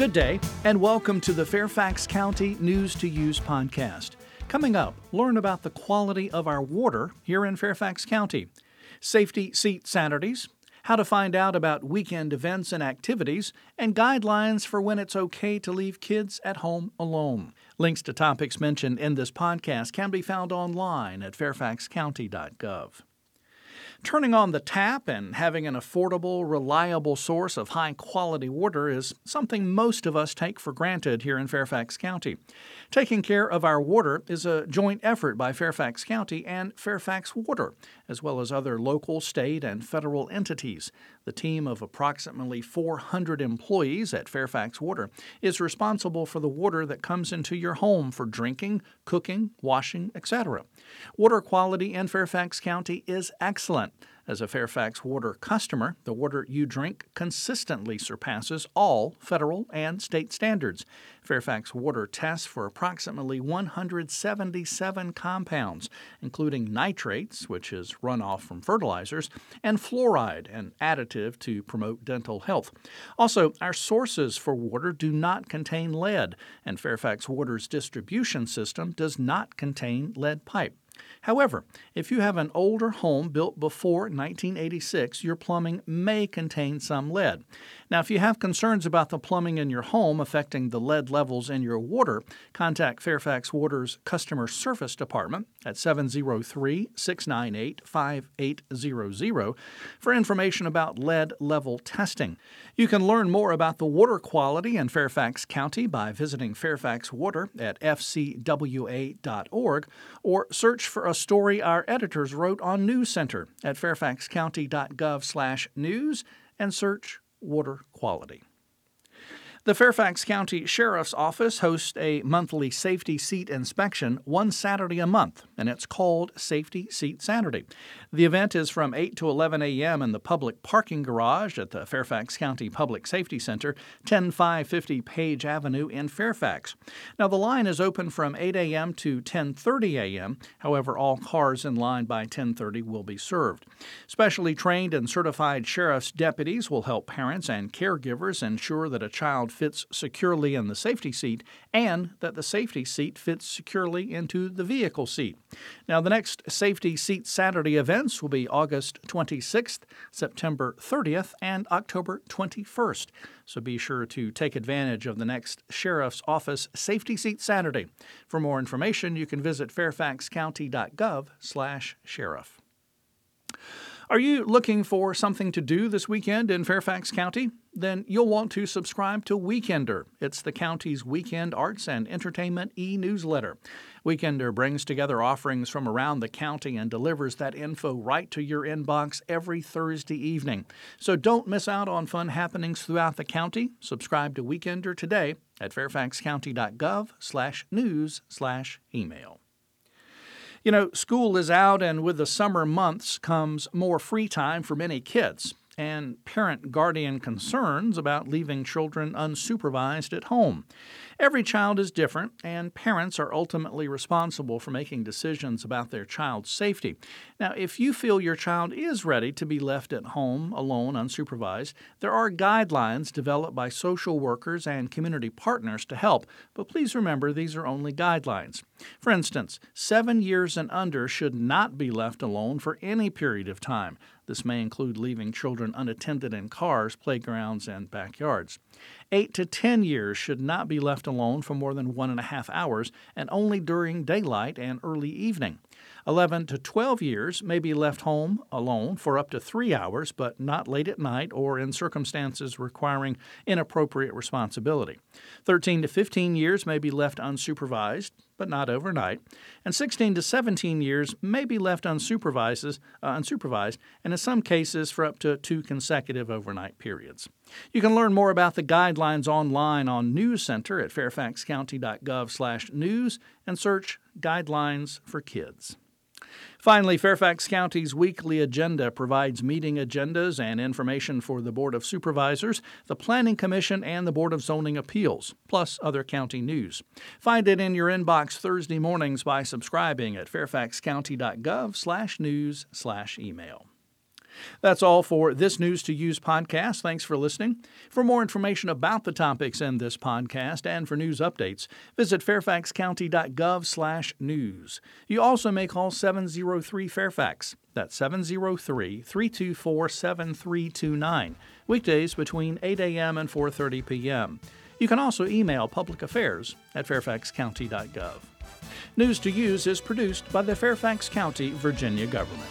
Good day, and welcome to the Fairfax County News to Use podcast. Coming up, learn about the quality of our water here in Fairfax County, safety seat Saturdays, how to find out about weekend events and activities, and guidelines for when it's okay to leave kids at home alone. Links to topics mentioned in this podcast can be found online at fairfaxcounty.gov. Turning on the tap and having an affordable, reliable source of high quality water is something most of us take for granted here in Fairfax County. Taking care of our water is a joint effort by Fairfax County and Fairfax Water, as well as other local, state, and federal entities. The team of approximately 400 employees at Fairfax Water is responsible for the water that comes into your home for drinking, cooking, washing, etc. Water quality in Fairfax County is excellent. As a Fairfax Water customer, the water you drink consistently surpasses all federal and state standards. Fairfax Water tests for approximately 177 compounds, including nitrates, which is runoff from fertilizers, and fluoride, an additive to promote dental health. Also, our sources for water do not contain lead, and Fairfax Water's distribution system does not contain lead pipe. However, if you have an older home built before 1986, your plumbing may contain some lead. Now, if you have concerns about the plumbing in your home affecting the lead levels in your water, contact Fairfax Water's Customer Service Department at 703 698 5800 for information about lead level testing. You can learn more about the water quality in Fairfax County by visiting Fairfax Water at fcwa.org or search for a story our editors wrote on News Center at fairfaxcounty.gov/news and search water quality. The Fairfax County Sheriff's Office hosts a monthly safety seat inspection one Saturday a month, and it's called Safety Seat Saturday. The event is from 8 to 11 a.m. in the public parking garage at the Fairfax County Public Safety Center, 10550 Page Avenue in Fairfax. Now the line is open from 8 a.m. to 10:30 a.m. However, all cars in line by 10:30 will be served. Specially trained and certified sheriff's deputies will help parents and caregivers ensure that a child fits securely in the safety seat and that the safety seat fits securely into the vehicle seat. Now, the next Safety Seat Saturday events will be August 26th, September 30th, and October 21st. So be sure to take advantage of the next Sheriff's Office Safety Seat Saturday. For more information, you can visit fairfaxcounty.gov/sheriff. Are you looking for something to do this weekend in Fairfax County? Then you'll want to subscribe to Weekender. It's the county's weekend arts and entertainment e newsletter. Weekender brings together offerings from around the county and delivers that info right to your inbox every Thursday evening. So don't miss out on fun happenings throughout the county. Subscribe to Weekender today at fairfaxcounty.gov/news/email. You know, school is out, and with the summer months comes more free time for many kids and parent guardian concerns about leaving children unsupervised at home. Every child is different, and parents are ultimately responsible for making decisions about their child's safety. Now, if you feel your child is ready to be left at home alone, unsupervised, there are guidelines developed by social workers and community partners to help, but please remember these are only guidelines. For instance, seven years and under should not be left alone for any period of time. This may include leaving children unattended in cars, playgrounds, and backyards. 8 to 10 years should not be left alone for more than one and a half hours and only during daylight and early evening. 11 to 12 years may be left home alone for up to three hours, but not late at night or in circumstances requiring inappropriate responsibility. 13 to 15 years may be left unsupervised, but not overnight. And 16 to 17 years may be left unsupervised, uh, unsupervised, and in some cases for up to two consecutive overnight periods. You can learn more about the guidelines online on News Center at fairfaxcounty.gov/news and search Guidelines for Kids. Finally, Fairfax County's weekly agenda provides meeting agendas and information for the Board of Supervisors, the Planning Commission, and the Board of Zoning Appeals, plus other county news. Find it in your inbox Thursday mornings by subscribing at fairfaxcounty.gov/news/email. That's all for this News to Use podcast. Thanks for listening. For more information about the topics in this podcast and for news updates, visit fairfaxcounty.gov/news. You also may call 703 Fairfax. That's 703-324-7329. Weekdays between 8 a.m. and 4:30 p.m. You can also email public affairs at fairfaxcounty.gov. News to Use is produced by the Fairfax County, Virginia government.